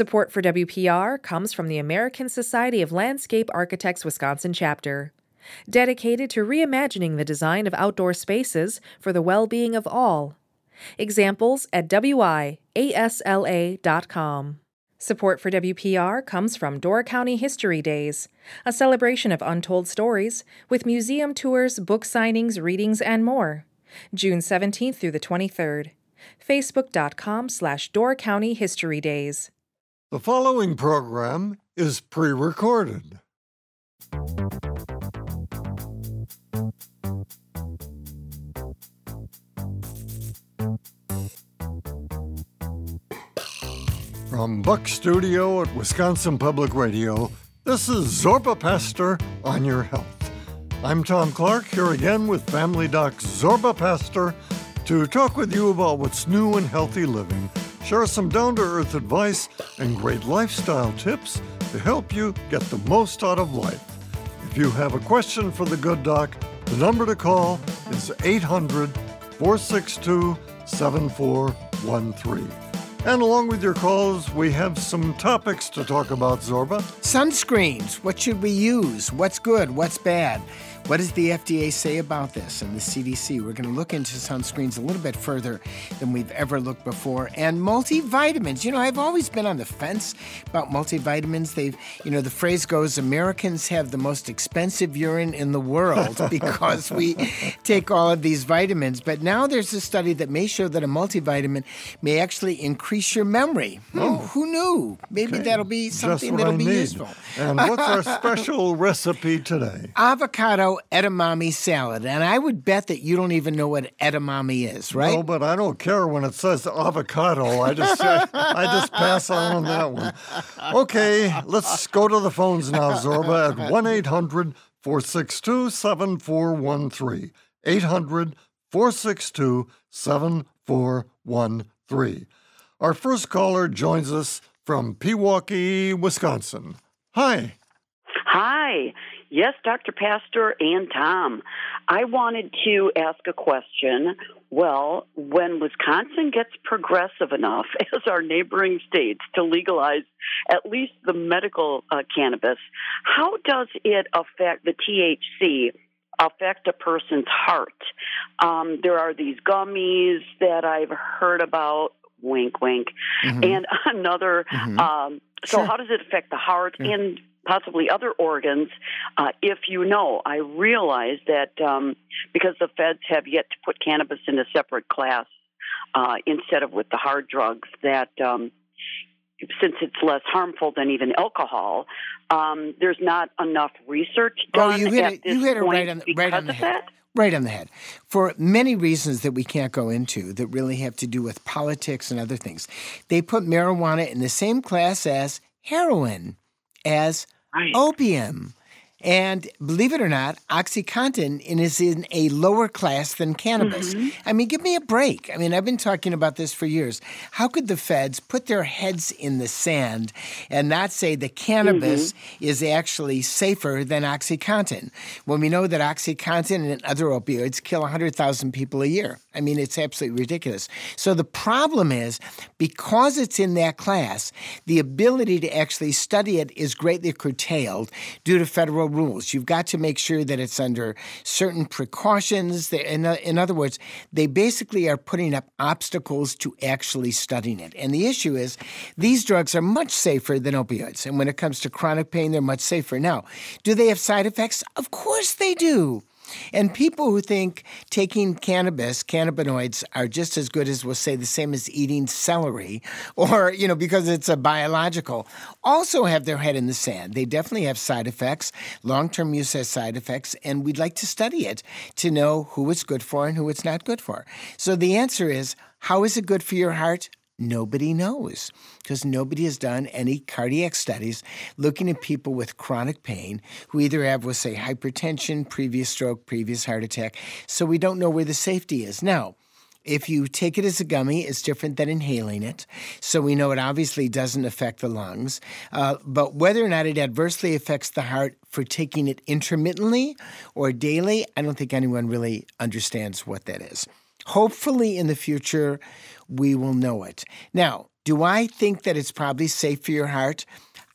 Support for WPR comes from the American Society of Landscape Architects Wisconsin chapter, dedicated to reimagining the design of outdoor spaces for the well being of all. Examples at WIASLA.com. Support for WPR comes from Door County History Days, a celebration of untold stories with museum tours, book signings, readings, and more. June 17th through the 23rd. Facebook.com slash Door County History Days. The following program is pre recorded. From Buck Studio at Wisconsin Public Radio, this is Zorba Paster on your health. I'm Tom Clark here again with Family Doc Zorba Paster to talk with you about what's new in healthy living, share some down to earth advice, and great lifestyle tips to help you get the most out of life. If you have a question for the good doc, the number to call is 800 462 7413. And along with your calls, we have some topics to talk about, Zorba. Sunscreens. What should we use? What's good? What's bad? What does the FDA say about this and the CDC? We're going to look into sunscreens a little bit further than we've ever looked before. And multivitamins. You know, I've always been on the fence about multivitamins. They've, you know, the phrase goes Americans have the most expensive urine in the world because we take all of these vitamins. But now there's a study that may show that a multivitamin may actually increase your memory. Hmm, oh. Who knew? Maybe okay. that'll be something that'll I be need. useful. And what's our special recipe today? Avocado edamame salad. And I would bet that you don't even know what edamame is, right? No, but I don't care when it says avocado. I just I just pass on on that one. Okay, let's go to the phones now, Zorba, at 1 800 462 7413. 800 462 7413. Our first caller joins us from Pewaukee, Wisconsin. Hi. Hi. Yes, Dr. Paster and Tom. I wanted to ask a question. Well, when Wisconsin gets progressive enough as our neighboring states to legalize at least the medical uh, cannabis, how does it affect the THC? Affect a person's heart. Um, there are these gummies that I've heard about wink, wink, mm-hmm. and another. Mm-hmm. Um, so, sure. how does it affect the heart yeah. and possibly other organs? Uh, if you know, I realize that um, because the feds have yet to put cannabis in a separate class uh, instead of with the hard drugs, that um, since it's less harmful than even alcohol, um, there's not enough research done. Oh, you hit it! You hit it right on, right on the head. That. Right on the head. For many reasons that we can't go into that really have to do with politics and other things. They put marijuana in the same class as heroin, as right. opium. And believe it or not, OxyContin is in a lower class than cannabis. Mm-hmm. I mean, give me a break. I mean, I've been talking about this for years. How could the feds put their heads in the sand and not say that cannabis mm-hmm. is actually safer than OxyContin when we know that OxyContin and other opioids kill 100,000 people a year? I mean, it's absolutely ridiculous. So the problem is because it's in that class, the ability to actually study it is greatly curtailed due to federal rules. You've got to make sure that it's under certain precautions. In, uh, in other words, they basically are putting up obstacles to actually studying it. And the issue is these drugs are much safer than opioids. And when it comes to chronic pain, they're much safer. Now, do they have side effects? Of course they do. And people who think taking cannabis, cannabinoids, are just as good as, we'll say, the same as eating celery, or, you know, because it's a biological, also have their head in the sand. They definitely have side effects. Long term use has side effects, and we'd like to study it to know who it's good for and who it's not good for. So the answer is how is it good for your heart? Nobody knows because nobody has done any cardiac studies looking at people with chronic pain who either have, we'll say, hypertension, previous stroke, previous heart attack. So we don't know where the safety is. Now, if you take it as a gummy, it's different than inhaling it. So we know it obviously doesn't affect the lungs. Uh, but whether or not it adversely affects the heart for taking it intermittently or daily, I don't think anyone really understands what that is. Hopefully, in the future, we will know it. Now, Do I think that it's probably safe for your heart?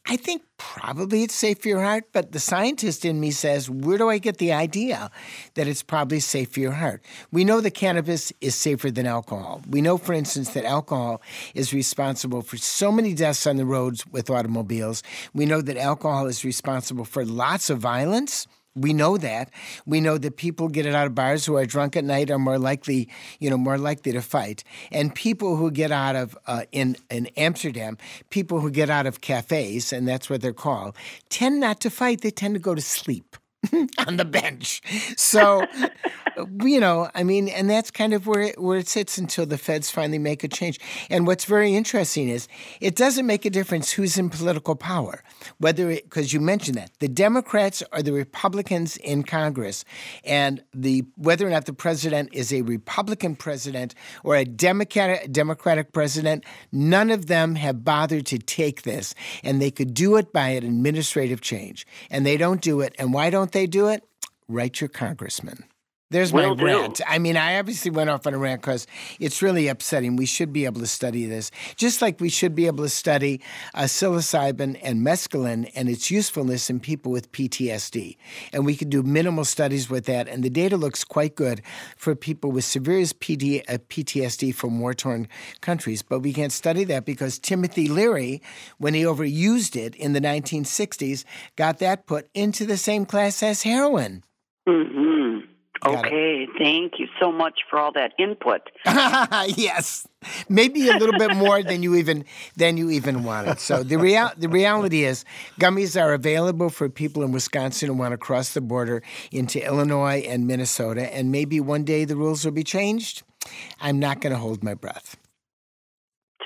I think probably it's safe for your heart, but the scientist in me says, where do I get the idea that it's probably safe for your heart? We know that cannabis is safer than alcohol. We know, for instance, that alcohol is responsible for so many deaths on the roads with automobiles. We know that alcohol is responsible for lots of violence. We know that. We know that people get it out of bars who are drunk at night are more likely, you know, more likely to fight. And people who get out of uh, in in Amsterdam, people who get out of cafes, and that's what they're called, tend not to fight. They tend to go to sleep. on the bench. So, you know, I mean, and that's kind of where it, where it sits until the feds finally make a change. And what's very interesting is it doesn't make a difference who's in political power, whether because you mentioned that the Democrats or the Republicans in Congress, and the whether or not the president is a Republican president or a Democratic Democratic president, none of them have bothered to take this, and they could do it by an administrative change, and they don't do it. And why don't they do it? Write your congressman. There's my do. rant. I mean, I obviously went off on a rant because it's really upsetting. We should be able to study this, just like we should be able to study uh, psilocybin and mescaline and its usefulness in people with PTSD. And we could do minimal studies with that, and the data looks quite good for people with severe PD, uh, PTSD from war-torn countries. But we can't study that because Timothy Leary, when he overused it in the 1960s, got that put into the same class as heroin. Mm-hmm. Got it. Okay, thank you so much for all that input. yes, maybe a little bit more than you even than you even wanted. So the real the reality is, gummies are available for people in Wisconsin who want to cross the border into Illinois and Minnesota, and maybe one day the rules will be changed. I'm not going to hold my breath.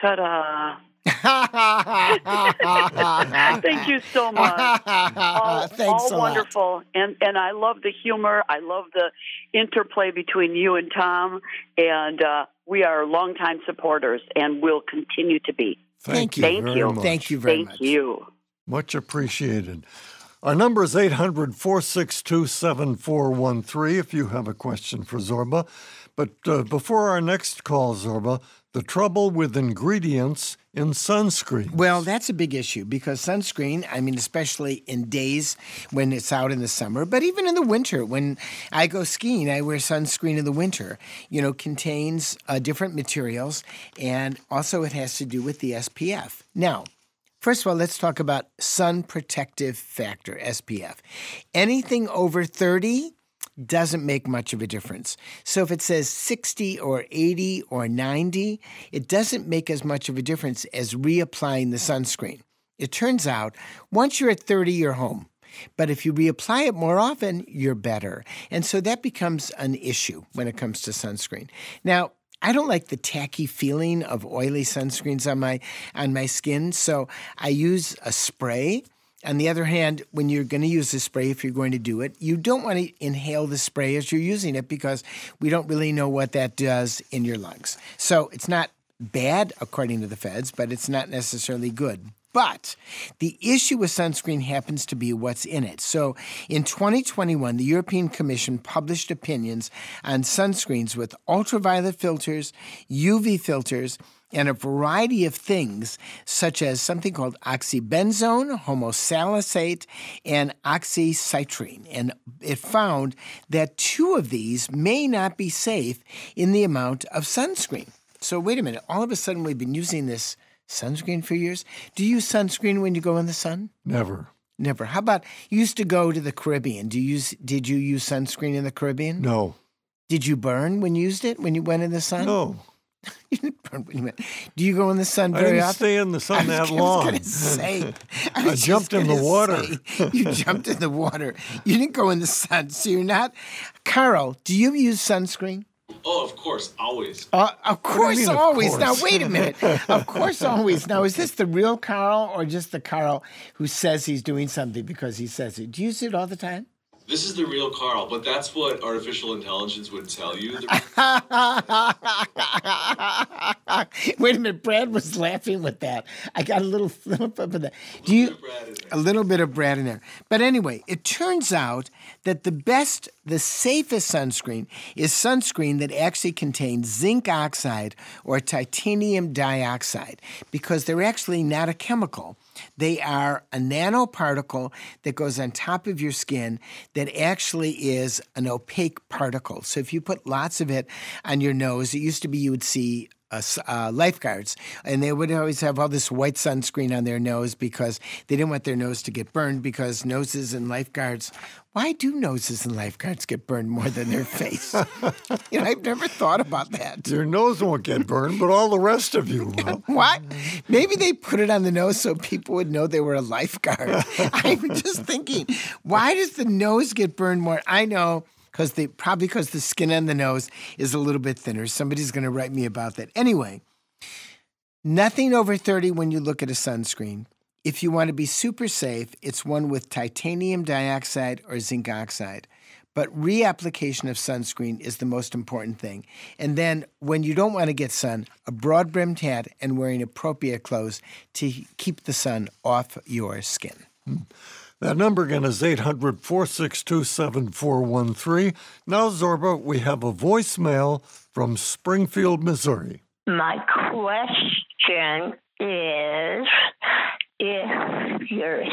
Ta-da! Thank you so much. All, Thanks all a lot. wonderful, and and I love the humor. I love the interplay between you and Tom, and uh, we are longtime supporters, and will continue to be. Thank you. Thank very you. much. Thank you very Thank much. you. Much appreciated. Our number is 800 462 7413 if you have a question for Zorba. But uh, before our next call, Zorba, the trouble with ingredients in sunscreen. Well, that's a big issue because sunscreen, I mean, especially in days when it's out in the summer, but even in the winter, when I go skiing, I wear sunscreen in the winter, you know, contains uh, different materials and also it has to do with the SPF. Now, First of all, let's talk about sun protective factor, SPF. Anything over 30 doesn't make much of a difference. So if it says 60 or 80 or 90, it doesn't make as much of a difference as reapplying the sunscreen. It turns out once you're at 30, you're home. But if you reapply it more often, you're better. And so that becomes an issue when it comes to sunscreen. Now, I don't like the tacky feeling of oily sunscreens on my on my skin, so I use a spray. On the other hand, when you're going to use the spray, if you're going to do it, you don't want to inhale the spray as you're using it because we don't really know what that does in your lungs. So it's not bad according to the feds, but it's not necessarily good. But the issue with sunscreen happens to be what's in it. So in 2021, the European Commission published opinions on sunscreens with ultraviolet filters, UV filters, and a variety of things, such as something called oxybenzone, homosalicate, and oxycitrine. And it found that two of these may not be safe in the amount of sunscreen. So, wait a minute, all of a sudden we've been using this sunscreen for years. Do you use sunscreen when you go in the sun? Never. Never. How about you used to go to the Caribbean? Do you use, did you use sunscreen in the Caribbean? No. Did you burn when you used it when you went in the sun? No. you didn't burn when you went. Do you go in the sun I very didn't often? stay in the sun I was, that I was long. gonna say. I was just jumped in the water. say, you jumped in the water. You didn't go in the sun, so you're not. Carl, do you use sunscreen? Oh, of course, always. Uh, of course, mean, of always. Now, wait a minute. Of course, always. Now, is this the real Carl or just the Carl who says he's doing something because he says it? Do you use it all the time? This is the real Carl, but that's what artificial intelligence would tell you. Wait a minute, Brad was laughing with that. I got a little flip up of that. Do you a little bit of Brad in there? But anyway, it turns out that the best, the safest sunscreen is sunscreen that actually contains zinc oxide or titanium dioxide because they're actually not a chemical. They are a nanoparticle that goes on top of your skin that actually is an opaque particle. So if you put lots of it on your nose, it used to be you would see uh, uh, lifeguards, and they would always have all this white sunscreen on their nose because they didn't want their nose to get burned. Because noses and lifeguards, why do noses and lifeguards get burned more than their face? you know, I've never thought about that. Your nose won't get burned, but all the rest of you will. what? Maybe they put it on the nose so people would know they were a lifeguard. I'm just thinking, why does the nose get burned more? I know because they probably because the skin on the nose is a little bit thinner. Somebody's going to write me about that. Anyway, nothing over 30 when you look at a sunscreen. If you want to be super safe, it's one with titanium dioxide or zinc oxide. But reapplication of sunscreen is the most important thing. And then when you don't want to get sun, a broad brimmed hat and wearing appropriate clothes to keep the sun off your skin. Hmm. That number again is 800 462 7413. Now, Zorba, we have a voicemail from Springfield, Missouri. My question is if you're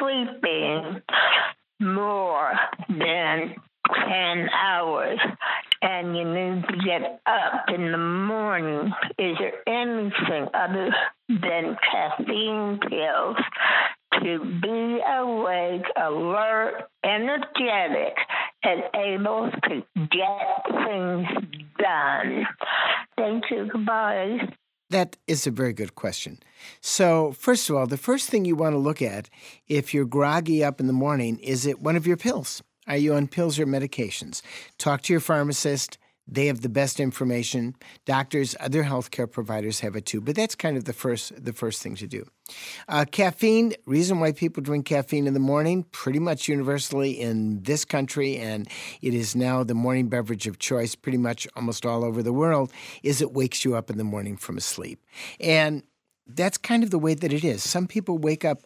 sleeping more than 10 hours and you need to get up in the morning, is there anything other than caffeine pills to be awake, alert, energetic, and able to get things done. Thank you. Goodbye. That is a very good question. So, first of all, the first thing you want to look at if you're groggy up in the morning is it one of your pills? Are you on pills or medications? Talk to your pharmacist. They have the best information. Doctors, other healthcare providers have it too. But that's kind of the first the first thing to do. Uh, caffeine. Reason why people drink caffeine in the morning, pretty much universally in this country, and it is now the morning beverage of choice, pretty much almost all over the world, is it wakes you up in the morning from a sleep. And that's kind of the way that it is. Some people wake up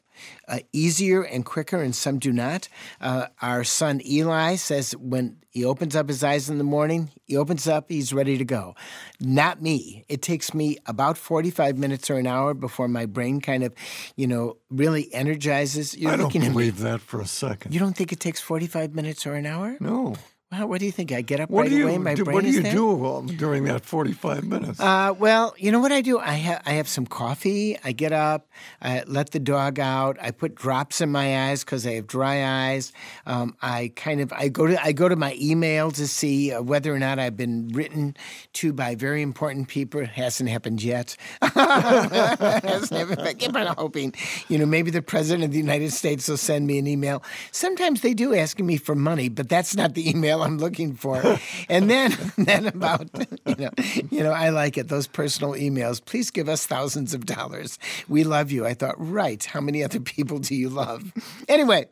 uh, easier and quicker, and some do not. Uh, our son Eli says when he opens up his eyes in the morning, he opens up, he's ready to go. Not me. It takes me about 45 minutes or an hour before my brain kind of, you know, really energizes. You're I don't believe that for a second. You don't think it takes 45 minutes or an hour? No. Well, what do you think? I get up what right do you, away. My do, brain What do you there? do during that forty-five minutes? Uh, well, you know what I do. I have I have some coffee. I get up. I let the dog out. I put drops in my eyes because I have dry eyes. Um, I kind of I go to I go to my email to see uh, whether or not I've been written to by very important people. It hasn't happened yet. hasn't happened. I keep on hoping. You know, maybe the president of the United States will send me an email. Sometimes they do asking me for money, but that's not the email I'm looking for. and then, then about you know, you know, I like it. Those personal emails. Please give us thousands of dollars. We love you. I thought, right. How many other people do you love? Anyway.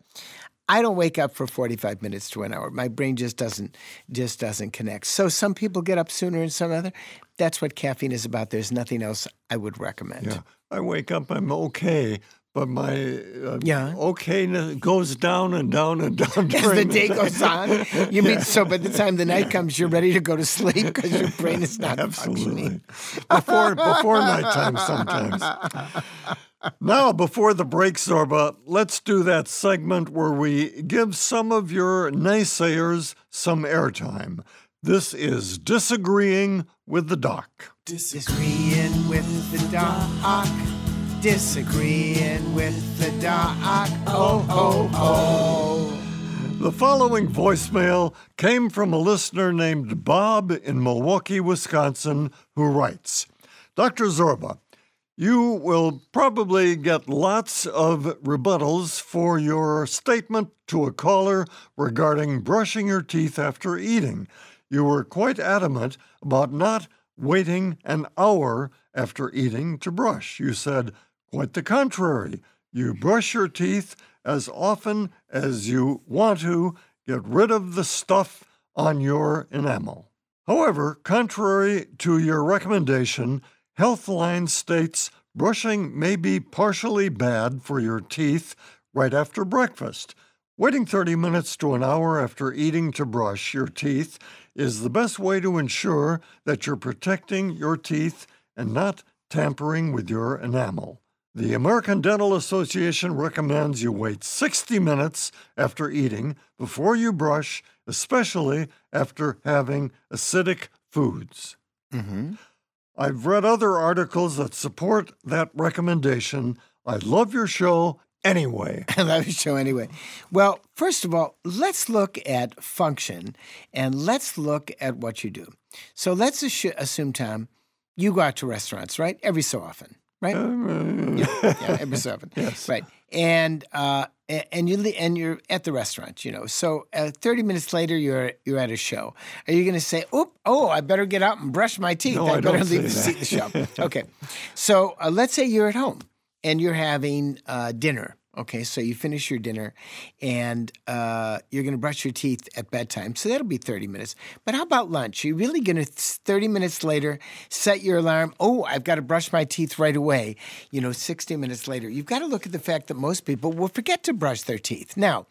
I don't wake up for 45 minutes to an hour. My brain just doesn't just doesn't connect. So some people get up sooner and some other. That's what caffeine is about. There's nothing else I would recommend. Yeah. I wake up, I'm okay, but my uh, yeah okayness goes down and down and down as the day goes on. You mean so by the time the night comes, you're ready to go to sleep because your brain is not Absolutely. functioning before before nighttime sometimes. Now, before the break, Zorba, let's do that segment where we give some of your naysayers some airtime. This is disagreeing with the doc. Disagreeing with the doc disagreeing with the doc. Oh oh oh, oh, oh, oh. The following voicemail came from a listener named Bob in Milwaukee, Wisconsin, who writes Dr. Zorba, you will probably get lots of rebuttals for your statement to a caller regarding brushing your teeth after eating. You were quite adamant about not waiting an hour after eating to brush. You said, Quite the contrary. You brush your teeth as often as you want to get rid of the stuff on your enamel. However, contrary to your recommendation, Healthline states brushing may be partially bad for your teeth right after breakfast. Waiting 30 minutes to an hour after eating to brush your teeth is the best way to ensure that you're protecting your teeth and not tampering with your enamel. The American Dental Association recommends you wait 60 minutes after eating before you brush, especially after having acidic foods. Mm-hmm. I've read other articles that support that recommendation. I love your show anyway. I love your show anyway. Well, first of all, let's look at function and let's look at what you do. So let's assume, Tom, you go out to restaurants, right? Every so often, right? Uh, yeah, yeah, every seven. yes. Right. And uh, and you and you're at the restaurant, you know. So uh, 30 minutes later, you're you're at a show. Are you going to say, "Oh, oh, I better get out and brush my teeth. No, I, I better don't leave the, the show." okay. So uh, let's say you're at home and you're having uh, dinner Okay, so you finish your dinner and uh, you're going to brush your teeth at bedtime. So that'll be 30 minutes. But how about lunch? You're really going to, 30 minutes later, set your alarm. Oh, I've got to brush my teeth right away. You know, 60 minutes later. You've got to look at the fact that most people will forget to brush their teeth. Now,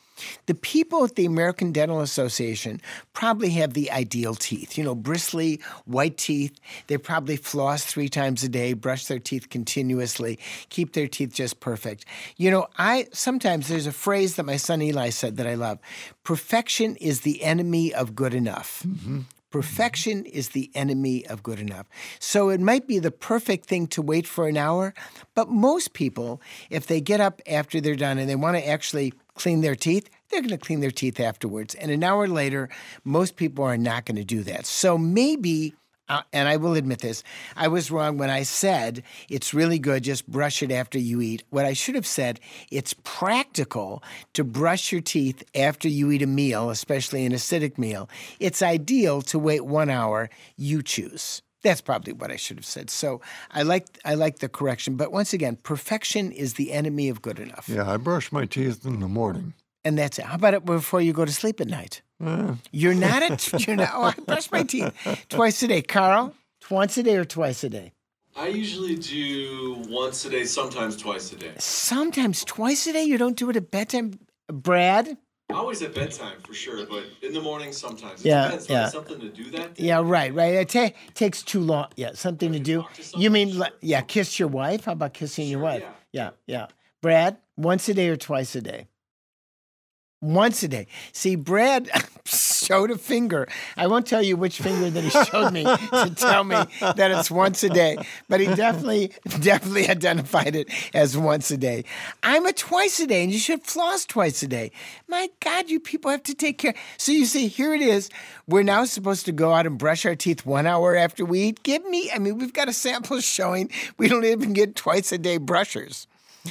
the people at the American Dental Association probably have the ideal teeth. You know, bristly, white teeth. They probably floss three times a day, brush their teeth continuously, keep their teeth just perfect. You know, I sometimes there's a phrase that my son Eli said that I love perfection is the enemy of good enough. Mm-hmm. Perfection is the enemy of good enough. So it might be the perfect thing to wait for an hour, but most people, if they get up after they're done and they want to actually clean their teeth, they're going to clean their teeth afterwards. And an hour later, most people are not going to do that. So maybe uh, and I will admit this, I was wrong when I said it's really good, just brush it after you eat. What I should have said, it's practical to brush your teeth after you eat a meal, especially an acidic meal. It's ideal to wait one hour, you choose. That's probably what I should have said. So I like I like the correction, but once again, perfection is the enemy of good enough. Yeah, I brush my teeth in the morning. And that's it. How about it before you go to sleep at night? Uh, you're not a you're not. Oh, I brush my teeth twice a day, Carl. Once a day or twice a day? I usually do once a day, sometimes twice a day. Sometimes twice a day. You don't do it at bedtime, Brad. Always at bedtime for sure, but in the morning sometimes. It yeah, depends. yeah. Something to do that. Day. Yeah, right, right. It ta- takes too long. Yeah, something to do. To you mean, yeah, kiss your wife? How about kissing sure, your wife? Yeah. yeah, yeah. Brad, once a day or twice a day? Once a day. See, Brad showed a finger. I won't tell you which finger that he showed me to tell me that it's once a day, but he definitely, definitely identified it as once a day. I'm a twice a day, and you should floss twice a day. My God, you people have to take care. So you see, here it is. We're now supposed to go out and brush our teeth one hour after we eat. Give me, I mean, we've got a sample showing we don't even get twice a day brushers.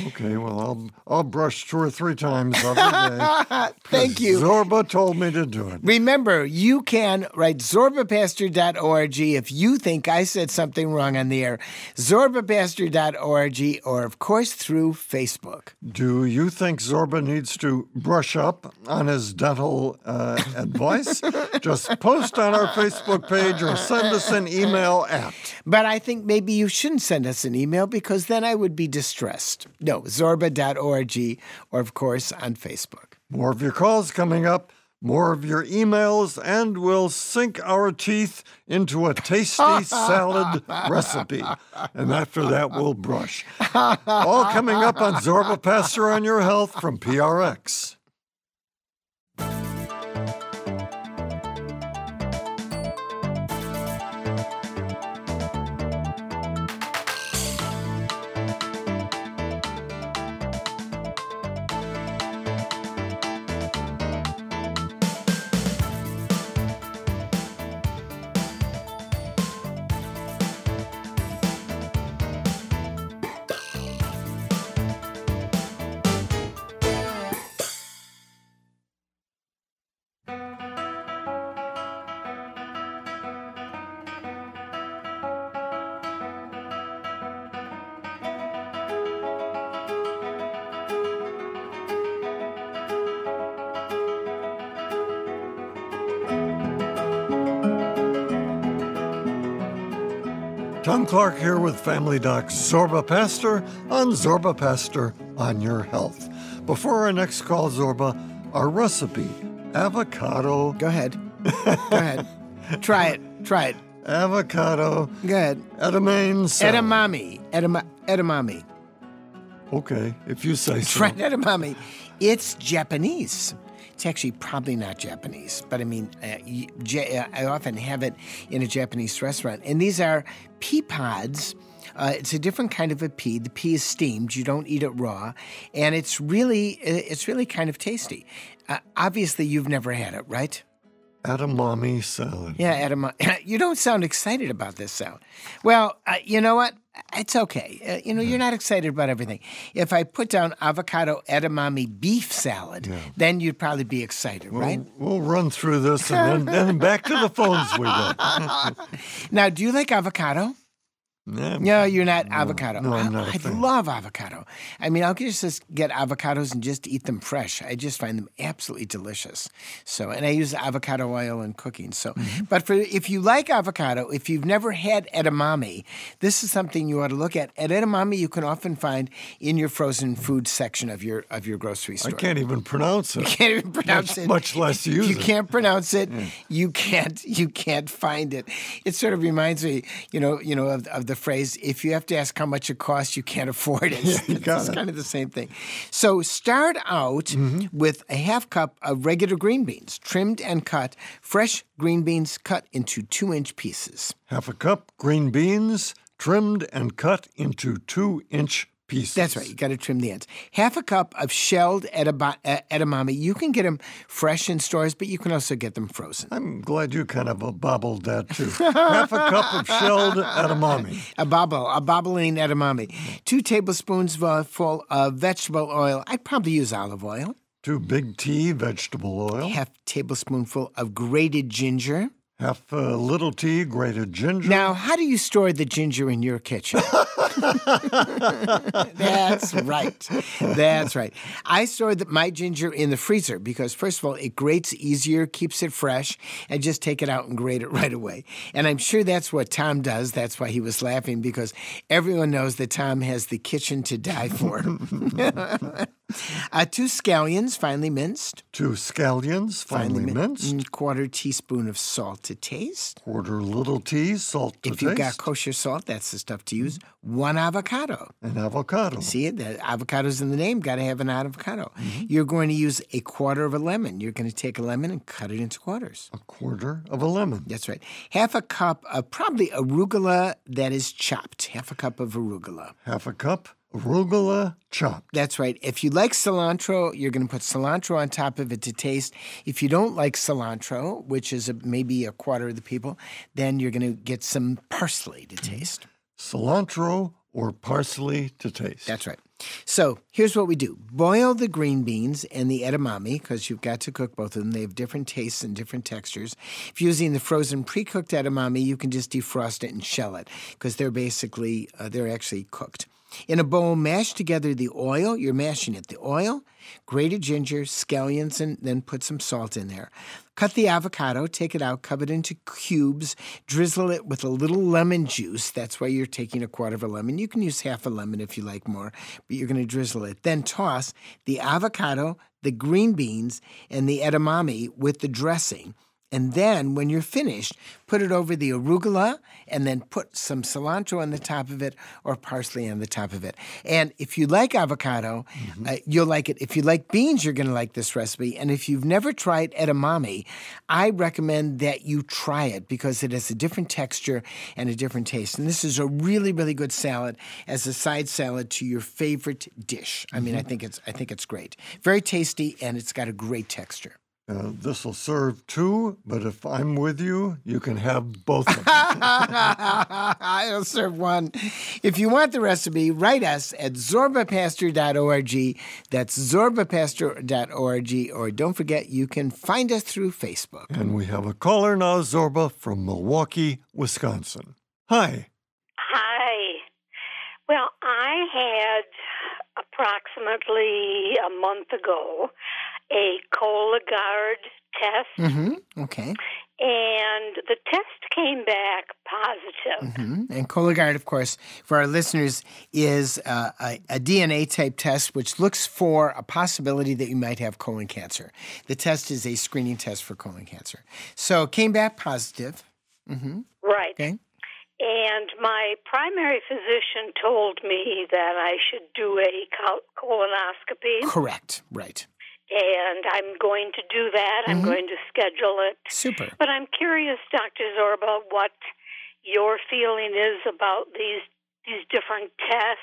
Okay, well, I'll, I'll brush two or three times every day. Thank you. Zorba told me to do it. Remember, you can write zorbapaster.org if you think I said something wrong on the air. Zorbapaster.org, or of course through Facebook. Do you think Zorba needs to brush up on his dental uh, advice? Just post on our Facebook page or send us an email at. But I think maybe you shouldn't send us an email because then I would be distressed. No, zorba.org, or of course on Facebook. More of your calls coming up, more of your emails, and we'll sink our teeth into a tasty salad recipe. And after that, we'll brush. All coming up on Zorba Paster on Your Health from PRX. Clark here with Family Doc Zorba Paster on Zorba Paster on Your Health. Before our next call, Zorba, our recipe avocado. Go ahead. Go ahead. Try it. Try it. Avocado. Go ahead. Edamame salad. Edamame. Edama- edamame. Okay, if you say so. Try edamame. It's Japanese. It's actually probably not Japanese, but I mean, uh, uh, I often have it in a Japanese restaurant. And these are pea pods. Uh, it's a different kind of a pea. The pea is steamed. You don't eat it raw, and it's really, uh, it's really kind of tasty. Uh, obviously, you've never had it, right? Edamame salad. Yeah, edamame. You don't sound excited about this salad. Well, uh, you know what? It's okay. Uh, you know, you're not excited about everything. If I put down avocado edamame beef salad, then you'd probably be excited, right? We'll, we'll run through this and then, then back to the phones we go. Now, do you like avocado? Yeah, No, you're not avocado. no, I'm not a I fan. love avocado. I mean, I'll just just get avocados and just eat them fresh. I just find them absolutely delicious. So, and I use avocado oil in cooking. So, Mm-hmm. but for if you like avocado, if you've never had edamame, this is something you ought to look at. And edamame you can often find in your frozen food section of your of your grocery store. I can't even pronounce it. You can't even pronounce much, it. Much less use you it. can't pronounce it. You can't. You can't find it. It sort of reminds me, you know, you know, of, of the phrase: "If you have to ask how much it costs, you can't afford it." got it's it. kind of the same thing. So start out Mm-hmm. with a half cup of regular green beans, trimmed and cut. Fresh green beans cut into two-inch pieces. Half a cup green beans, trimmed and cut into two inch pieces. That's right. You got to trim the ends. Half a cup of shelled edaba- edamame. You can get them fresh in stores, but you can also get them frozen. I'm glad you kind of uh, bobbled that too. Half a cup of shelled edamame. A bobble, a bobbling edamame. Two tablespoons full of vegetable oil. I'd probably use olive oil. Two big tea vegetable oil. Half tablespoonful of grated ginger. Half a little tea grated ginger. Now, how do you store the ginger in your kitchen? That's right. That's right. I store the, my ginger in the freezer because, first of all, it grates easier, keeps it fresh, and just take it out and grate it right away. And I'm sure that's what Tom does. That's why he was laughing because everyone knows that Tom has the kitchen to die for. uh, two scallions, finely minced. Two scallions, finely, min- minced. mm, Quarter teaspoon of salt to taste. Quarter little tea, salt to taste. If you've got kosher salt, that's the stuff to use. One avocado. An avocado. See it? The avocado's in the name. Got to have an avocado. Mm-hmm. You're going to use a quarter of a lemon. You're going to take a lemon and cut it into quarters. A quarter of a lemon. That's right. Half a cup of probably arugula that is chopped. Half a cup of arugula. Half a cup arugula chopped. That's right. If you like cilantro, you're going to put cilantro on top of it to taste. If you don't like cilantro, which is a, maybe a quarter of the people, then you're going to get some parsley to taste. Cilantro or parsley to taste. That's right. So here's what we do boil the green beans and the edamame because you've got to cook both of them. They have different tastes and different textures. If you're using the frozen pre cooked edamame, you can just defrost it and shell it because they're basically, uh, they're actually cooked. In a bowl, mash together the oil. You're mashing it. The oil, grated ginger, scallions, and then put some salt in there. Cut the avocado, take it out, cut it into cubes, drizzle it with a little lemon juice. That's why you're taking a quarter of a lemon. You can use half a lemon if you like more, but you're going to drizzle it. Then toss the avocado, the green beans, and the edamame with the dressing. And then when you're finished, put it over the arugula and then put some cilantro on the top of it or parsley on the top of it. And if you like avocado, uh, you'll like it. If you like beans, you're going to like this recipe. And if you've never tried edamame, I recommend that you try it because it has a different texture and a different taste. And this is a really, really good salad as a side salad to your favorite dish. I mean, I think it's I think it's great. Very tasty and it's got a great texture. Uh, this will serve two, but if I'm with you, you can have both of them. I'll serve one. If you want the recipe, write us at zorbapaster.org. That's zorbapaster.org. Or don't forget, you can find us through Facebook. and we have a caller now, Zorba, from Milwaukee, Wisconsin. Hi. Hi. Well, I had approximately a month ago a Cologuard test, Mm-hmm. Okay. and the test came back positive. Mm-hmm. And Cologuard, of course, for our listeners, is uh, a, a, DNA type test which looks for a possibility that you might have colon cancer. The test is a screening test for colon cancer. So it came back positive. Mm-hmm. Right. Okay. And my primary physician told me that I should do a colonoscopy. Correct. Right and I'm going to do that. Mm-hmm. I'm going to schedule it. Super. But I'm curious, Dr. Zorba, what your feeling is about these these different tests.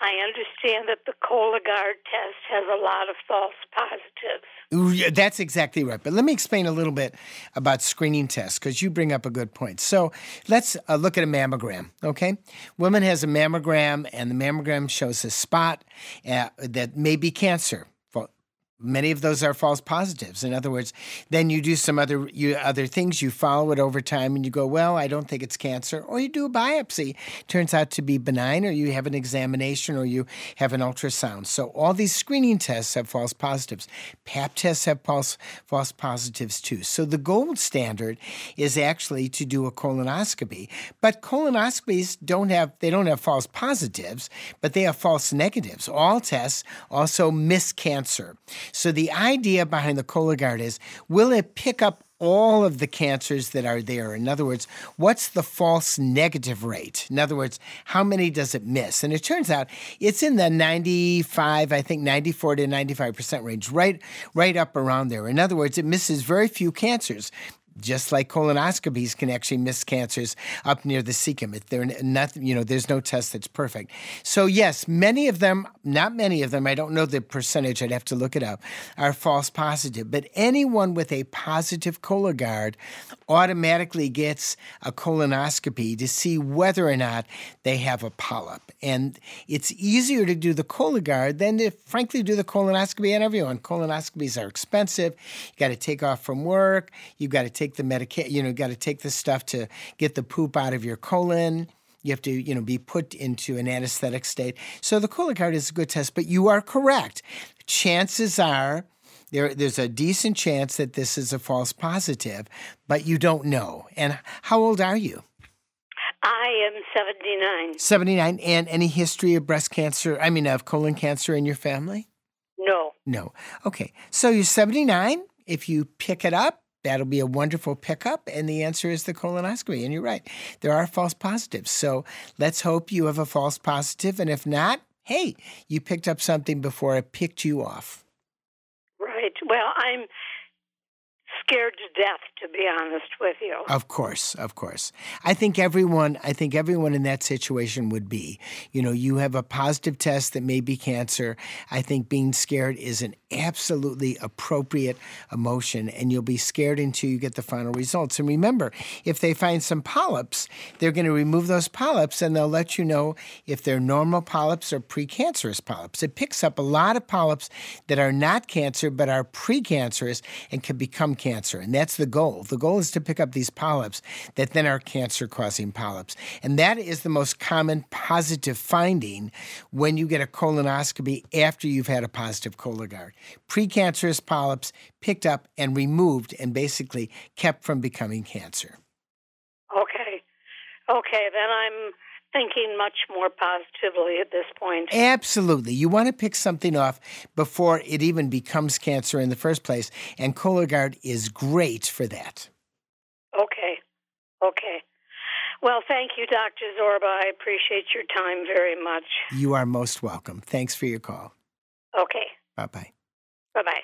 I understand that the Cologuard test has a lot of false positives. That's exactly right. But let me explain a little bit about screening tests because you bring up a good point. So let's uh, look at a mammogram, okay? Woman has a mammogram, and the mammogram shows a spot uh, that may be cancer many of those are false positives. In other words then you do some other you, other things you follow it over time and you go well i don't think it's cancer or you do a biopsy. Turns out to be benign or you have an examination or you have an ultrasound. So all these screening tests have false positives. Pap tests have false false positives too. So the gold standard is actually to do a colonoscopy. But colonoscopies don't have they don't have false positives but they have false negatives. All tests also miss cancer so the idea behind the Cologuard is will it pick up all of the cancers that are there. In other words, what's the false negative rate? In other words, how many does it miss? And it turns out it's in the 95, I think 94 to 95% range, right right up around there. In other words, it misses very few cancers just like colonoscopies can actually miss cancers up near the cecum. If they're you know, there's no test that's perfect. So yes, many of them, not many of them, I don't know the percentage, I'd have to look it up, are false positive. But anyone with a positive Cologuard automatically gets a colonoscopy to see whether or not they have a polyp. And it's easier to do the Cologuard than to frankly do the colonoscopy on everyone. Colonoscopies are expensive. You got to take off from work. You've got to take take the medication, you know, got to take the stuff to get the poop out of your colon. You have to, you know, be put into an anesthetic state. So the Cologuard is a good test, but you are correct. Chances are there, there's a decent chance that this is a false positive, but you don't know. And how old are you? I am 79. 79. And any history of breast cancer, I mean, of colon cancer in your family? No. No. Okay. So you're 79. If you pick it up, that'll be a wonderful pickup. And the answer is the colonoscopy. And you're right, there are false positives. So let's hope you have a false positive. And if not, hey, you picked up something before it picked you off. Right. Well, I'm scared to death to be honest with you. Of course, of course. I think everyone I think everyone in that situation would be. You know, you have a positive test that may be cancer. I think being scared is an absolutely appropriate emotion and you'll be scared until you get the final results. And remember, if they find some polyps, they're going to remove those polyps and they'll let you know if they're normal polyps or precancerous polyps. It picks up a lot of polyps that are not cancer but are precancerous and can become cancer cancer. And that's the goal. The goal is to pick up these polyps that then are cancer causing polyps. And that is the most common positive finding when you get a colonoscopy after you've had a positive Cologuard. Precancerous polyps picked up and removed and basically kept from becoming cancer. Okay. Okay, then I'm thinking much more positively at this point. Absolutely. You want to pick something off before it even becomes cancer in the first place, and Cologuard is great for that. Okay. Okay. Well, thank you, Dr. Zorba. I appreciate your time very much. You are most welcome. Thanks for your call. Okay. Bye bye. Bye bye.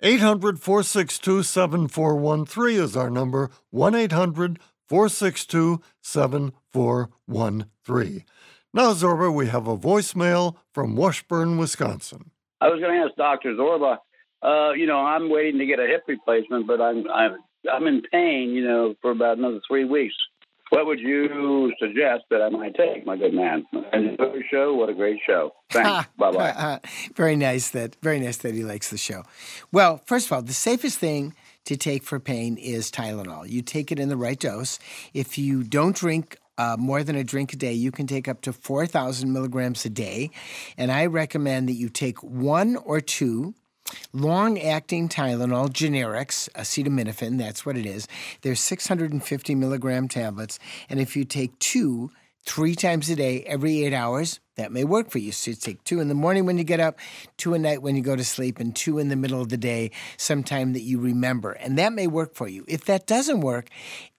800 462 7413 is our number. 1 800 462 7413. Now, Zorba, we have a voicemail from Washburn, Wisconsin. I was going to ask Dr. Zorba, uh, you know, I'm waiting to get a hip replacement, but I'm, I'm, I'm in pain, you know, for about another three weeks. What would you suggest that I might take, my good man? And the show, what a great show. Thanks. bye bye. very nice that very nice that he likes the show. Well, first of all, the safest thing to take for pain is Tylenol. You take it in the right dose. If you don't drink uh, more than a drink a day, you can take up to 4,000 milligrams a day. And I recommend that you take one or two Long acting Tylenol generics, acetaminophen, that's what it is. They're 650 milligram tablets. And if you take two three times a day, every eight hours, that may work for you. So you take two in the morning when you get up, two at night when you go to sleep, and two in the middle of the day, sometime that you remember. And that may work for you. If that doesn't work,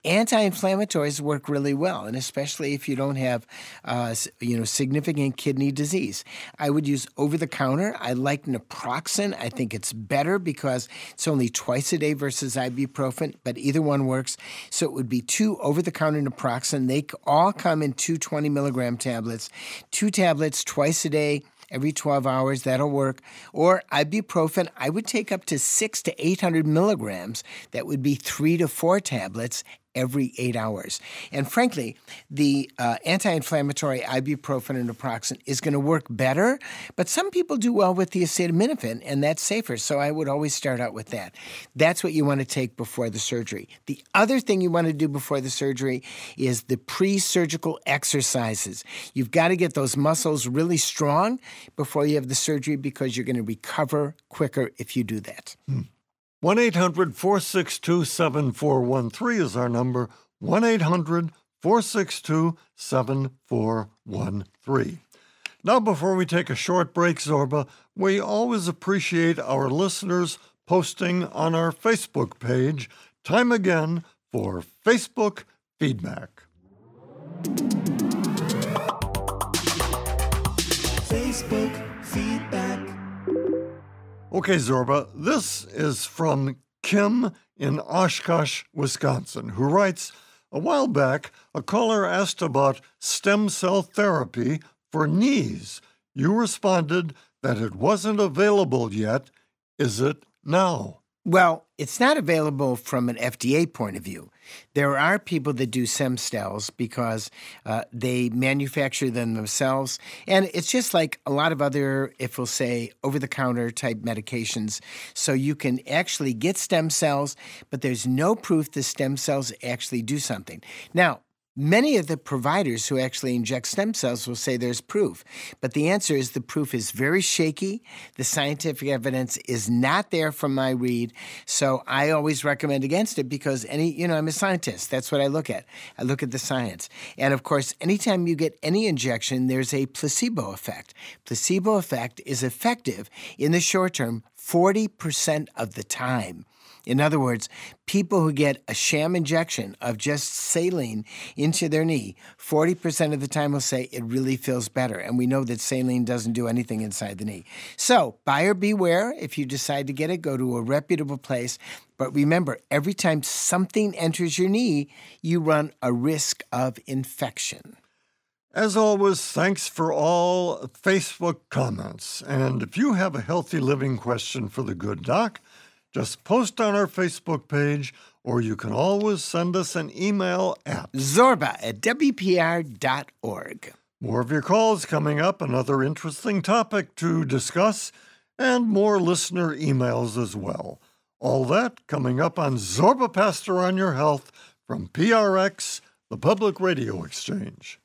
anti-inflammatories work really well, and especially if you don't have, uh, you know, significant kidney disease. I would use over-the-counter. I like naproxen. I think it's better because it's only twice a day versus ibuprofen, but either one works. So it would be two over-the-counter naproxen. They all come in two 20 milligram tablets, two tablets twice a day every 12 hours. That'll work. Or ibuprofen, I would take up to six to 800 milligrams. That would be three to four tablets every eight hours. And frankly, the uh, anti inflammatory ibuprofen and naproxen is going to work better, but some people do well with the acetaminophen, and that's safer. So I would always start out with that. That's what you want to take before the surgery. The other thing you want to do before the surgery is the pre surgical exercises. You've got to get those muscles really strong before you have the surgery because you're going to recover quicker if you do that. Hmm. 1 800 462 7413 is our number. 1 800 462 7413. Now, before we take a short break, Zorba, we always appreciate our listeners posting on our Facebook page. Time again for Facebook feedback. Facebook Okay, Zorba, this is from Kim in Oshkosh, Wisconsin, who writes A while back, a caller asked about stem cell therapy for knees. You responded that it wasn't available yet. Is it now? Well, it's not available from an FDA point of view. There are people that do stem cells because uh, they manufacture them themselves. And it's just like a lot of other, if we'll say, over the counter type medications. So you can actually get stem cells, but there's no proof the stem cells actually do something. Now, Many of the providers who actually inject stem cells will say there's proof, but the answer is the proof is very shaky. The scientific evidence is not there from my read, so I always recommend against it because any, you know, I'm a scientist. That's what I look at. I look at the science. And of course, anytime you get any injection, there's a placebo effect. Placebo effect is effective in the short term 40% of the time. In other words, people who get a sham injection of just saline into their knee, 40% of the time will say it really feels better. And we know that saline doesn't do anything inside the knee. So, buyer beware. If you decide to get it, go to a reputable place. But remember, every time something enters your knee, you run a risk of infection. As always, thanks for all Facebook comments. And if you have a healthy living question for the good doc, just post on our Facebook page, or you can always send us an email at zorba at WPR.org. More of your calls coming up, another interesting topic to discuss, and more listener emails as well. All that coming up on Zorba Paster on Your Health from PRX, the Public Radio Exchange.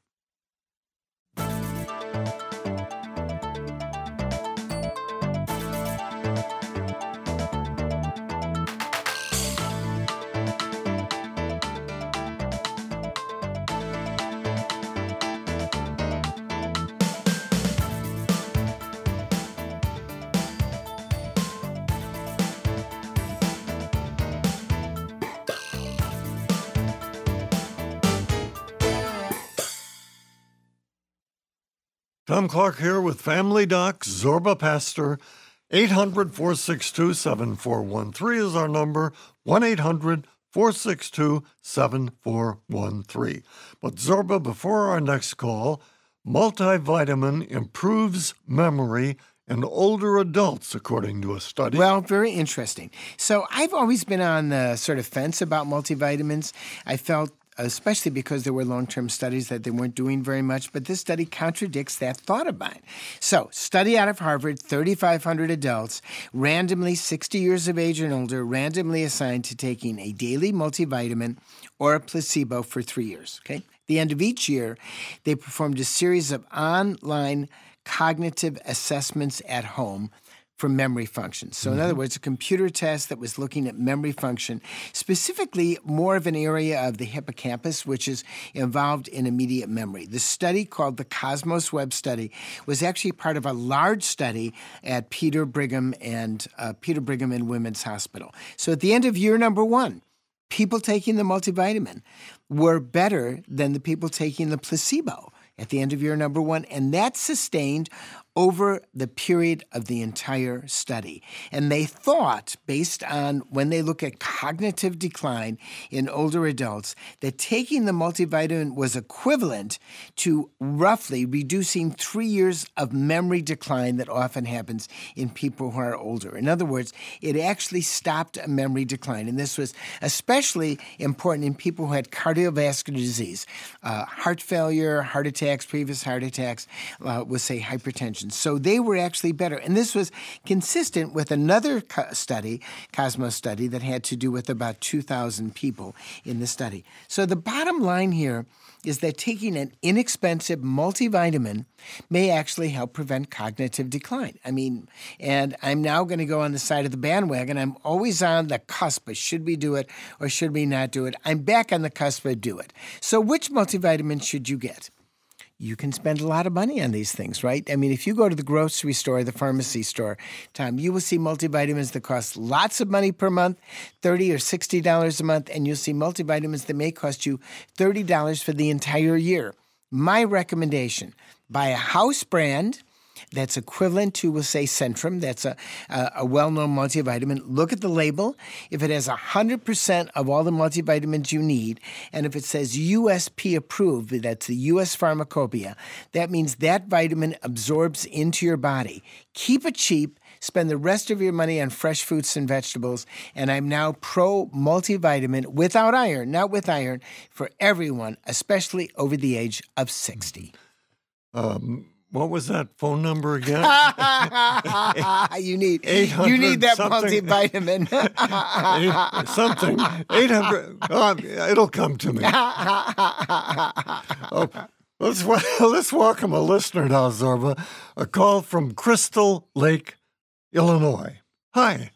Tom Clark here with Family Doc, Zorba Paster. 800 462 7413 is our number. 1 800 462 7413. But Zorba, before our next call, multivitamin improves memory in older adults, according to a study. Well, very interesting. So I've always been on the sort of fence about multivitamins. I felt especially because there were long term studies that they weren't doing very much. But this study contradicts that thought of mine. So, study out of Harvard 3,500 adults, randomly 60 years of age and older, randomly assigned to taking a daily multivitamin or a placebo for three years. Okay? the end of each year, they performed a series of online cognitive assessments at home for memory function. So, in other Mm-hmm. words, a computer test that was looking at memory function, specifically more of an area of the hippocampus, which is involved in immediate memory. The study called the Cosmos Web Study was actually part of a large study at Peter Brigham and uh, Peter Brigham and Women's Hospital. So, at the end of year number one, people taking the multivitamin were better than the people taking the placebo at the end of year number one, and that sustained over the period of the entire study. And they thought, based on when they look at cognitive decline in older adults, that taking the multivitamin was equivalent to roughly reducing three years of memory decline that often happens in people who are older. In other words, it actually stopped a memory decline. And this was especially important in people who had cardiovascular disease, uh, heart failure, heart attacks, previous heart attacks, uh, with, say, hypertension. So they were actually better. And this was consistent with another co- study, Cosmos study, that had to do with about 2,000 people in the study. So the bottom line here is that taking an inexpensive multivitamin may actually help prevent cognitive decline. I mean, and I'm now going to go on the side of the bandwagon. I'm always on the cusp of should we do it or should we not do it. I'm back on the cusp of do it. So, which multivitamin should you get? You can spend a lot of money on these things, right? I mean, if you go to the grocery store, the pharmacy store, Tom, you will see multivitamins that cost lots of money per month, thirty or sixty dollars a month, and you'll see multivitamins that may cost you thirty dollars for the entire year. My recommendation: buy a house brand that's equivalent to, we'll say, Centrum. That's a, a, a well known multivitamin. Look at the label. If it has 100% of all the multivitamins you need, and if it says USP approved, that's the US Pharmacopoeia, that means that vitamin absorbs into your body. Keep it cheap. Spend the rest of your money on fresh fruits and vegetables. And I'm now pro multivitamin without iron, not with iron, for everyone, especially over the age of 60. Um, what was that phone number again? you need you need that something. multivitamin. Eight- something. 800. Oh, it'll come to me. Oh, let's, let's welcome a listener now, Zorba. A call from Crystal Lake, Illinois. Hi.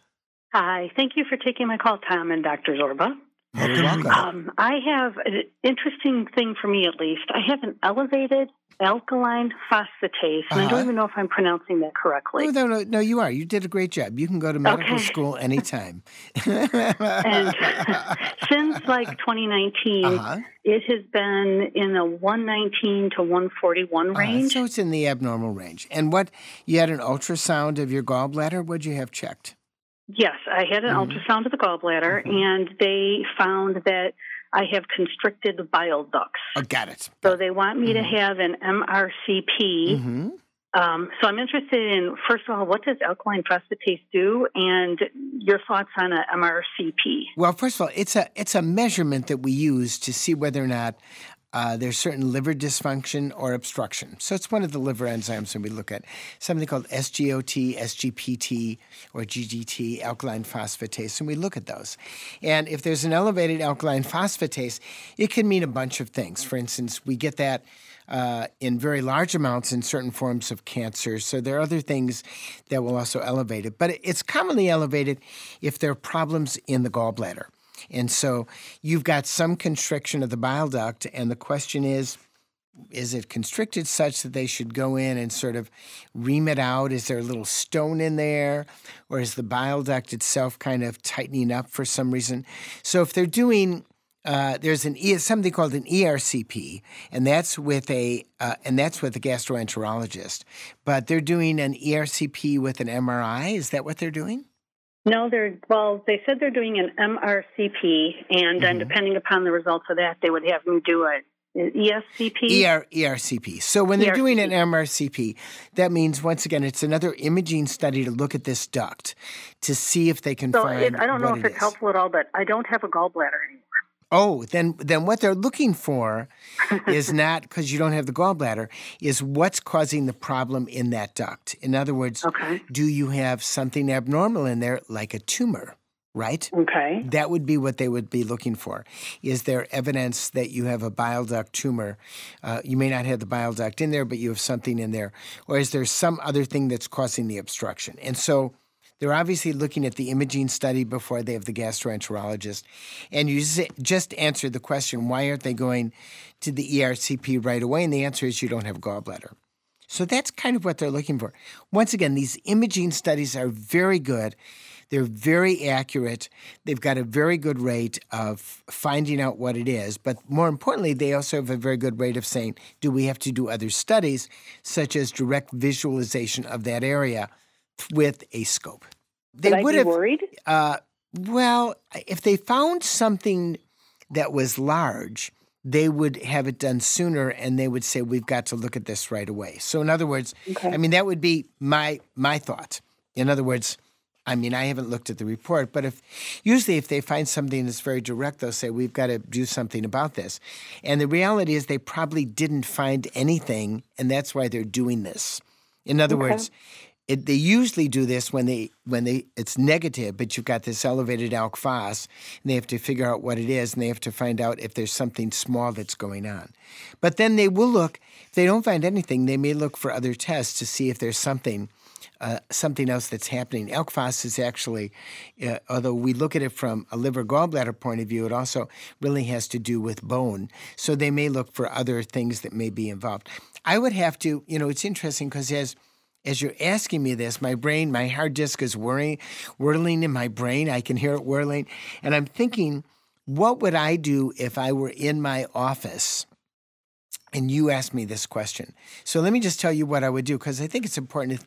Hi, thank you for taking my call, Tom and Dr. Zorba. Welcome. Um, I have an interesting thing for me, at least. I have an elevated alkaline phosphatase, and I Uh-huh. don't even know if I'm pronouncing that correctly. No, no, no, no, you are. You did a great job. You can go to medical Okay. school anytime. And since like 2019, Uh-huh. it has been in the 119 to 141 Uh, range. so it's in the abnormal range. And what, you had an ultrasound of your gallbladder? What'd you have checked? Yes, I had an Mhm. ultrasound of the gallbladder, and they found that I have constricted bile ducts. Oh, got it. So they want me to have an MRCP. hmm Um, so I'm interested in, first of all, what does alkaline phosphatase do, and your thoughts on a MRCP. Well, first of all, it's a it's a measurement that we use to see whether or not uh, there's certain liver dysfunction or obstruction. So it's one of the liver enzymes that we look at, something called SGOT, SGPT, or GGT, alkaline phosphatase, and we look at those. And if there's an elevated alkaline phosphatase, it can mean a bunch of things. For instance, we get that uh, in very large amounts in certain forms of cancer. So there are other things that will also elevate it. But it's commonly elevated if there are problems in the gallbladder. And so you've got some constriction of the bile duct, and the question is is it constricted such that they should go in and sort of ream it out? Is there a little stone in there? Or is the bile duct itself kind of tightening up for some reason? So if they're doing uh, there's an something called an ERCP, and that's with a uh, and that's with a gastroenterologist. But they're doing an ERCP with an MRI. Is that what they're doing? No, they're, well, they said they're doing an MRCP, and then Mhm. depending upon the results of that, they would have me do a, an ESCP. ER, ERCP. So when they're doing an MRCP, that means once again it's another imaging study to look at this duct to see if they can so find. it, I don't know if it it's is. helpful at all, but I don't have a gallbladder anymore. Oh, then then what they're looking for is not because you don't have the gallbladder, is what's causing the problem in that duct. In other words, Okay. do you have something abnormal in there, like a tumor? right? Okay. That would be what they would be looking for. Is there evidence that you have a bile duct tumor? Uh, you may not have the bile duct in there, but you have something in there. Or is there some other thing that's causing the obstruction? And so they're obviously looking at the imaging study before they have the gastroenterologist. And you just answered the question why aren't they going to the ERCP right away? And the answer is you don't have gallbladder. So that's kind of what they're looking for. Once again, these imaging studies are very good. They're very accurate. They've got a very good rate of finding out what it is. But more importantly, they also have a very good rate of saying, do we have to do other studies, such as direct visualization of that area with a scope? They would have worried. Uh, well, if they found something that was large, they would have it done sooner and they would say we've got to look at this right away so in other words okay. i mean that would be my my thought in other words i mean i haven't looked at the report but if usually if they find something that's very direct they'll say we've got to do something about this and the reality is they probably didn't find anything and that's why they're doing this in other okay. words it, they usually do this when they when they it's negative, but you've got this elevated alk phos, and they have to figure out what it is, and they have to find out if there's something small that's going on. But then they will look. If they don't find anything, they may look for other tests to see if there's something. Uh, something else that's happening. Alk phos is actually, uh, although we look at it from a liver gallbladder point of view, it also really has to do with bone. So they may look for other things that may be involved. I would have to, you know, it's interesting because as as you're asking me this, my brain, my hard disk is whirring, whirling in my brain. I can hear it whirling. And I'm thinking, what would I do if I were in my office and you asked me this question. So let me just tell you what I would do because I think it's important,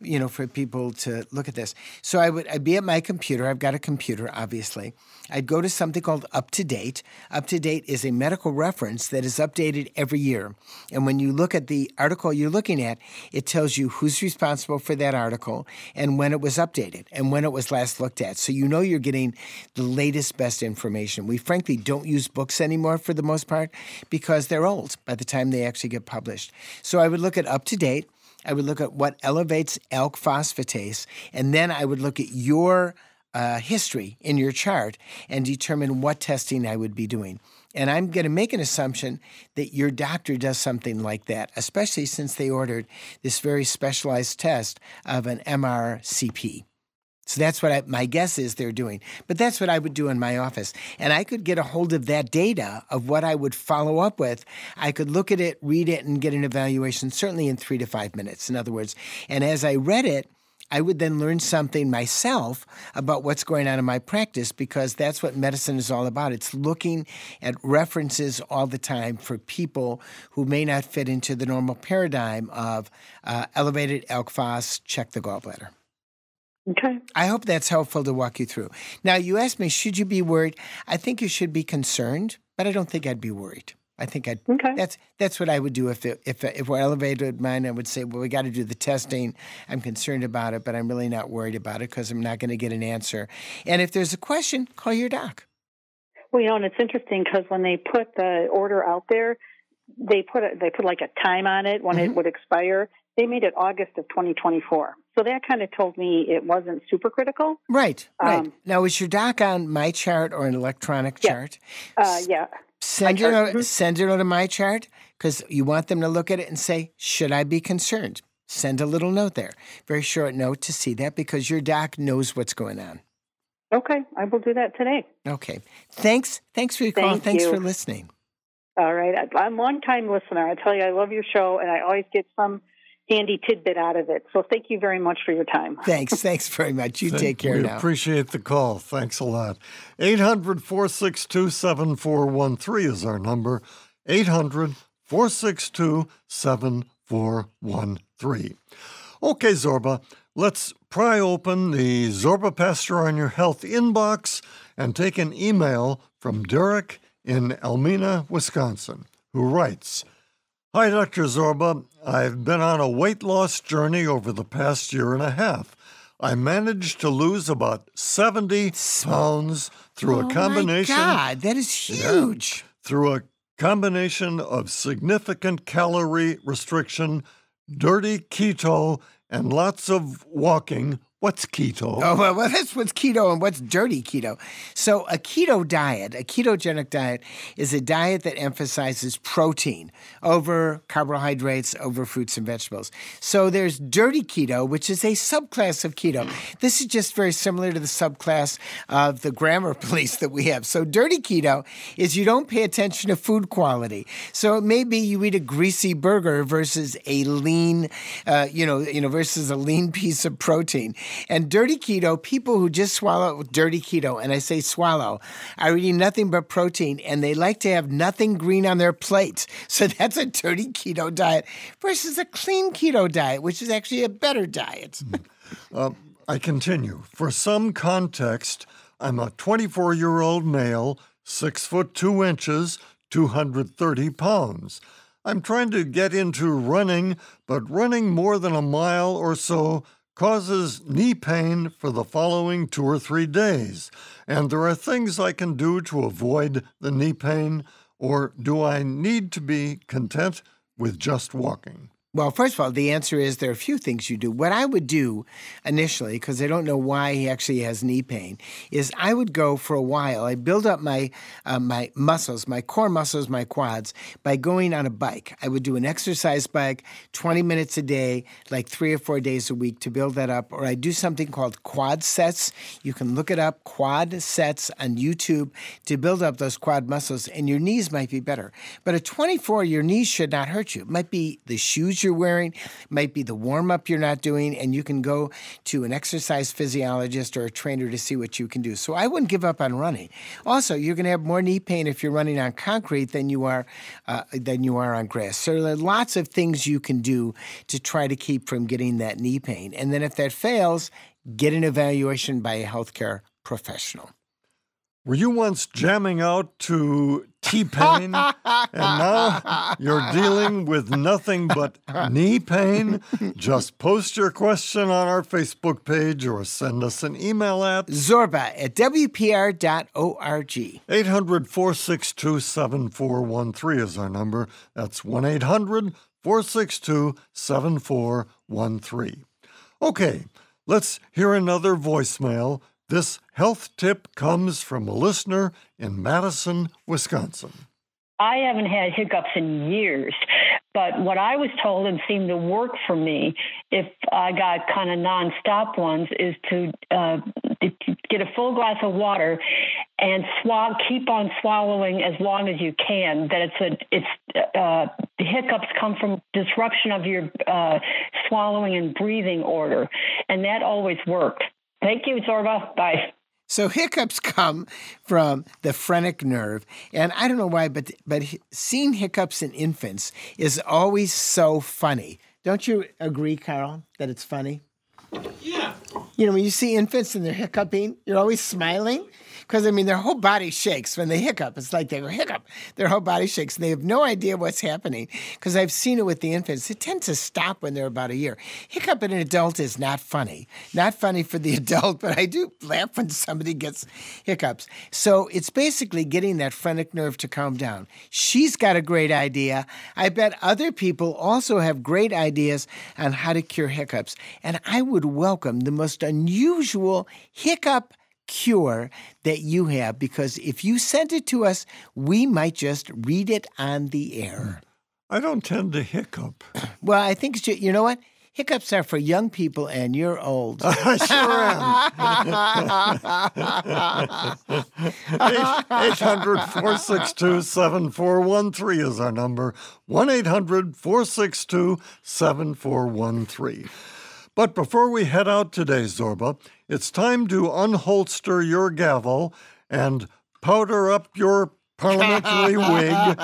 you know, for people to look at this. So I would I'd be at my computer. I've got a computer, obviously. I'd go to something called Up to Date. Up to Date is a medical reference that is updated every year. And when you look at the article you're looking at, it tells you who's responsible for that article and when it was updated and when it was last looked at. So you know you're getting the latest, best information. We frankly don't use books anymore for the most part because they're old by the time they actually get published. So I would look at Up to Date. I would look at what elevates ALK phosphatase, and then I would look at your uh, history in your chart and determine what testing I would be doing. And I'm going to make an assumption that your doctor does something like that, especially since they ordered this very specialized test of an MRCP. So that's what I, my guess is they're doing. But that's what I would do in my office. And I could get a hold of that data of what I would follow up with. I could look at it, read it, and get an evaluation, certainly in three to five minutes, in other words. And as I read it, I would then learn something myself about what's going on in my practice because that's what medicine is all about. It's looking at references all the time for people who may not fit into the normal paradigm of uh, elevated ALK phos, check the gallbladder. Okay. I hope that's helpful to walk you through. Now, you asked me, should you be worried? I think you should be concerned, but I don't think I'd be worried. I think I'd. Okay. That's that's what I would do if it, if if we're elevated mine. I would say, well, we got to do the testing. I'm concerned about it, but I'm really not worried about it because I'm not going to get an answer. And if there's a question, call your doc. Well, you know, and it's interesting because when they put the order out there, they put a, they put like a time on it when mm-hmm. it would expire. They made it August of 2024. So that kind of told me it wasn't super critical. Right, right. Um, now, is your doc on MyChart or an electronic yeah. chart? Uh, yeah. Send it, mm-hmm. send it to MyChart because you want them to look at it and say, should I be concerned? Send a little note there, very short note to see that because your doc knows what's going on. Okay, I will do that today. Okay. Thanks. Thanks for your call. Thank Thanks you. for listening. All right. I'm a long time listener. I tell you, I love your show, and I always get some handy tidbit out of it. So thank you very much for your time. Thanks. Thanks very much. You take care we now. appreciate the call. Thanks a lot. 800 462 7413 is our number. 800 462 7413. Okay, Zorba, let's pry open the Zorba Paster on Your Health inbox and take an email from Derek in Almena, Wisconsin, who writes Hi, Dr. Zorba. I've been on a weight loss journey over the past year and a half. I managed to lose about 70 pounds through oh a combination. My God, that is huge. Yeah, through a combination of significant calorie restriction, dirty keto, and lots of walking, What's keto? Oh, well, that's what's keto and what's dirty keto. So, a keto diet, a ketogenic diet, is a diet that emphasizes protein over carbohydrates, over fruits and vegetables. So, there's dirty keto, which is a subclass of keto. This is just very similar to the subclass of the grammar police that we have. So, dirty keto is you don't pay attention to food quality. So, it may be you eat a greasy burger versus a lean, uh, you know, you know, versus a lean piece of protein. And dirty keto, people who just swallow dirty keto, and I say swallow, are eating nothing but protein and they like to have nothing green on their plate. So that's a dirty keto diet versus a clean keto diet, which is actually a better diet. uh, I continue. For some context, I'm a 24 year old male, six foot two inches, 230 pounds. I'm trying to get into running, but running more than a mile or so causes knee pain for the following two or three days. And there are things I can do to avoid the knee pain, or do I need to be content with just walking? Well, first of all, the answer is there are a few things you do. What I would do initially, because I don't know why he actually has knee pain, is I would go for a while. I build up my uh, my muscles, my core muscles, my quads by going on a bike. I would do an exercise bike, 20 minutes a day, like three or four days a week to build that up. Or I do something called quad sets. You can look it up, quad sets on YouTube to build up those quad muscles, and your knees might be better. But at 24, your knees should not hurt you. It might be the shoes you're wearing, might be the warm up you're not doing, and you can go to an exercise physiologist or a trainer to see what you can do. So I wouldn't give up on running. Also, you're going to have more knee pain if you're running on concrete than you are uh, than you are on grass. So there are lots of things you can do to try to keep from getting that knee pain. And then if that fails, get an evaluation by a healthcare professional. Were you once jamming out to T pain and now you're dealing with nothing but knee pain? Just post your question on our Facebook page or send us an email at zorba at WPR.org. 800 462 7413 is our number. That's 1 800 462 7413. Okay, let's hear another voicemail this health tip comes from a listener in Madison, Wisconsin. I haven't had hiccups in years, but what I was told and seemed to work for me if I got kind of nonstop ones is to, uh, get a full glass of water and keep on swallowing as long as you can. That it's a it's uh, hiccups come from disruption of your uh, swallowing and breathing order, and that always worked. Thank you, Zorba. Bye. So hiccups come from the phrenic nerve, and I don't know why, but but seeing hiccups in infants is always so funny. Don't you agree, Carl, that it's funny? Yeah. You know, when you see infants and they're hiccuping, you're always smiling because I mean their whole body shakes when they hiccup. It's like they go hiccup, their whole body shakes, and they have no idea what's happening. Because I've seen it with the infants; it tends to stop when they're about a year. Hiccup in an adult is not funny, not funny for the adult, but I do laugh when somebody gets hiccups. So it's basically getting that phrenic nerve to calm down. She's got a great idea. I bet other people also have great ideas on how to cure hiccups, and I would welcome the most unusual hiccup cure that you have because if you send it to us, we might just read it on the air. I don't tend to hiccup. Well, I think, you know what? Hiccups are for young people, and you're old. I sure am. 800 462 7413 is our number. 1 800 462 7413. But before we head out today, Zorba, it's time to unholster your gavel and powder up your parliamentary wig.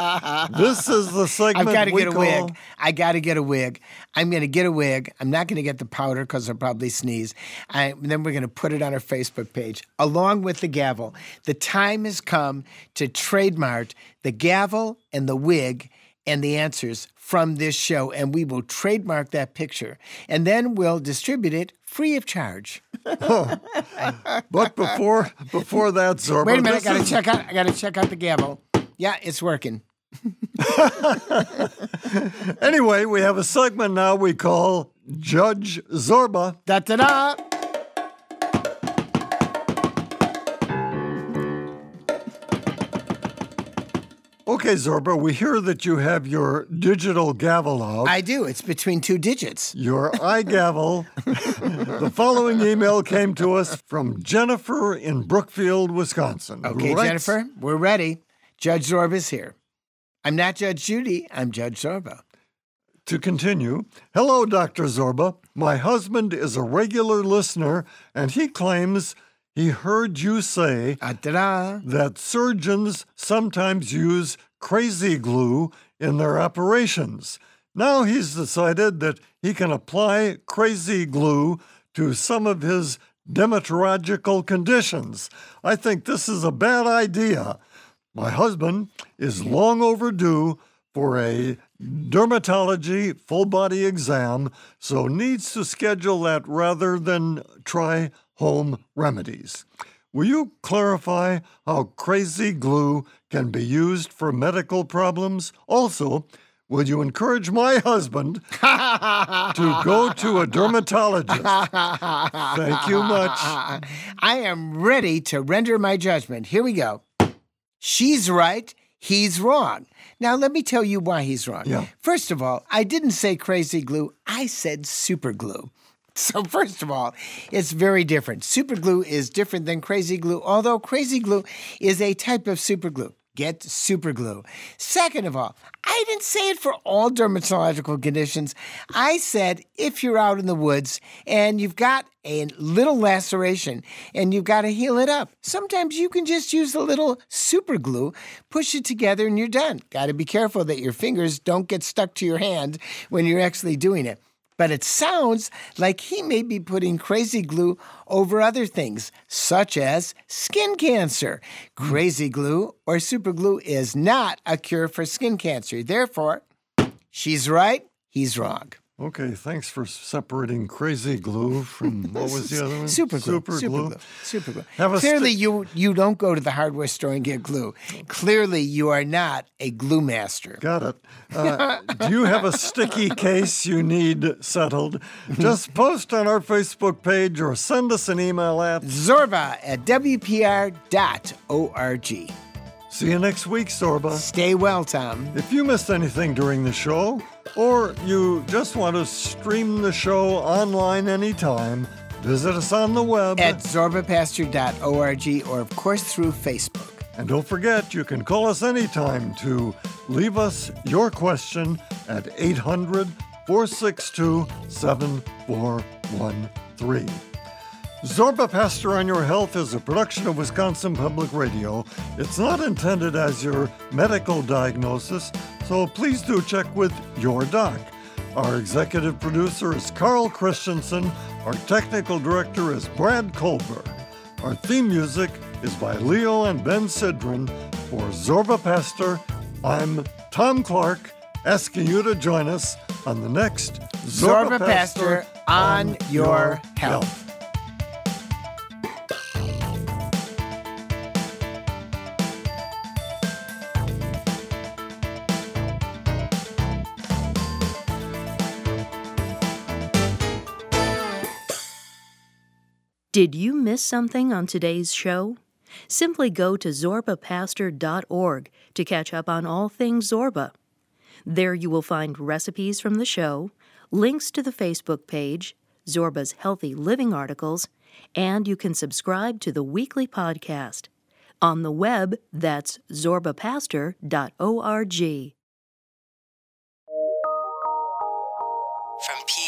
This is the segment I've got to get a wig. I got to get a wig. I'm going to get a wig. I'm not going to get the powder because I'll probably sneeze. I, then we're going to put it on our Facebook page along with the gavel. The time has come to trademark the gavel and the wig and the answers from this show, and we will trademark that picture, and then we'll distribute it free of charge. oh. but before before that, Zorba, wait a minute, I gotta is... check out. I gotta check out the gavel. Yeah, it's working. anyway, we have a segment now we call Judge Zorba. Da da da. Okay, Zorba, we hear that you have your digital gavel out. I do. It's between two digits. Your iGavel. the following email came to us from Jennifer in Brookfield, Wisconsin. Okay, writes, Jennifer, we're ready. Judge Zorba's here. I'm not Judge Judy, I'm Judge Zorba. To continue, hello, Dr. Zorba. My husband is a regular listener, and he claims he heard you say Ah-da-da. that surgeons sometimes use crazy glue in their operations. Now he's decided that he can apply crazy glue to some of his dermatological conditions. I think this is a bad idea. My husband is long overdue for a dermatology full body exam, so needs to schedule that rather than try home remedies. Will you clarify how crazy glue can be used for medical problems? Also, will you encourage my husband to go to a dermatologist? Thank you much. I am ready to render my judgment. Here we go. She's right, he's wrong. Now, let me tell you why he's wrong. Yeah. First of all, I didn't say crazy glue, I said super glue. So, first of all, it's very different. Super glue is different than crazy glue, although crazy glue is a type of super glue. Get super glue. Second of all, I didn't say it for all dermatological conditions. I said if you're out in the woods and you've got a little laceration and you've got to heal it up, sometimes you can just use a little super glue, push it together, and you're done. Got to be careful that your fingers don't get stuck to your hand when you're actually doing it but it sounds like he may be putting crazy glue over other things, such as skin cancer. Crazy glue or super glue is not a cure for skin cancer. Therefore, she's right, he's wrong. Okay, thanks for separating crazy glue from what was the other one? Super glue. Super, super glue. glue. Super glue. Have a Clearly, sti- you you don't go to the hardware store and get glue. Clearly, you are not a glue master. Got it. Uh, do you have a sticky case you need settled? Just post on our Facebook page or send us an email at Zorba at WPR.org. See you next week, Zorba. Stay well, Tom. If you missed anything during the show, or you just want to stream the show online anytime, visit us on the web at zorbapaster.org or, of course, through Facebook. And don't forget, you can call us anytime to leave us your question at 800 462 7413. Zorba Paster on Your Health is a production of Wisconsin Public Radio. It's not intended as your medical diagnosis, so please do check with your doc. Our executive producer is Carl Christensen. Our technical director is Brad Colberg. Our theme music is by Leo and Ben Sidran. For Zorba Paster, I'm Tom Clark, asking you to join us on the next Zorba, Zorba Paster, Paster on, your health. health. Did you miss something on today's show? Simply go to zorbapaster.org to catch up on all things Zorba. There you will find recipes from the show, links to the Facebook page, Zorba's Healthy Living articles, and you can subscribe to the weekly podcast. On the web, that's zorbapaster.org. From P-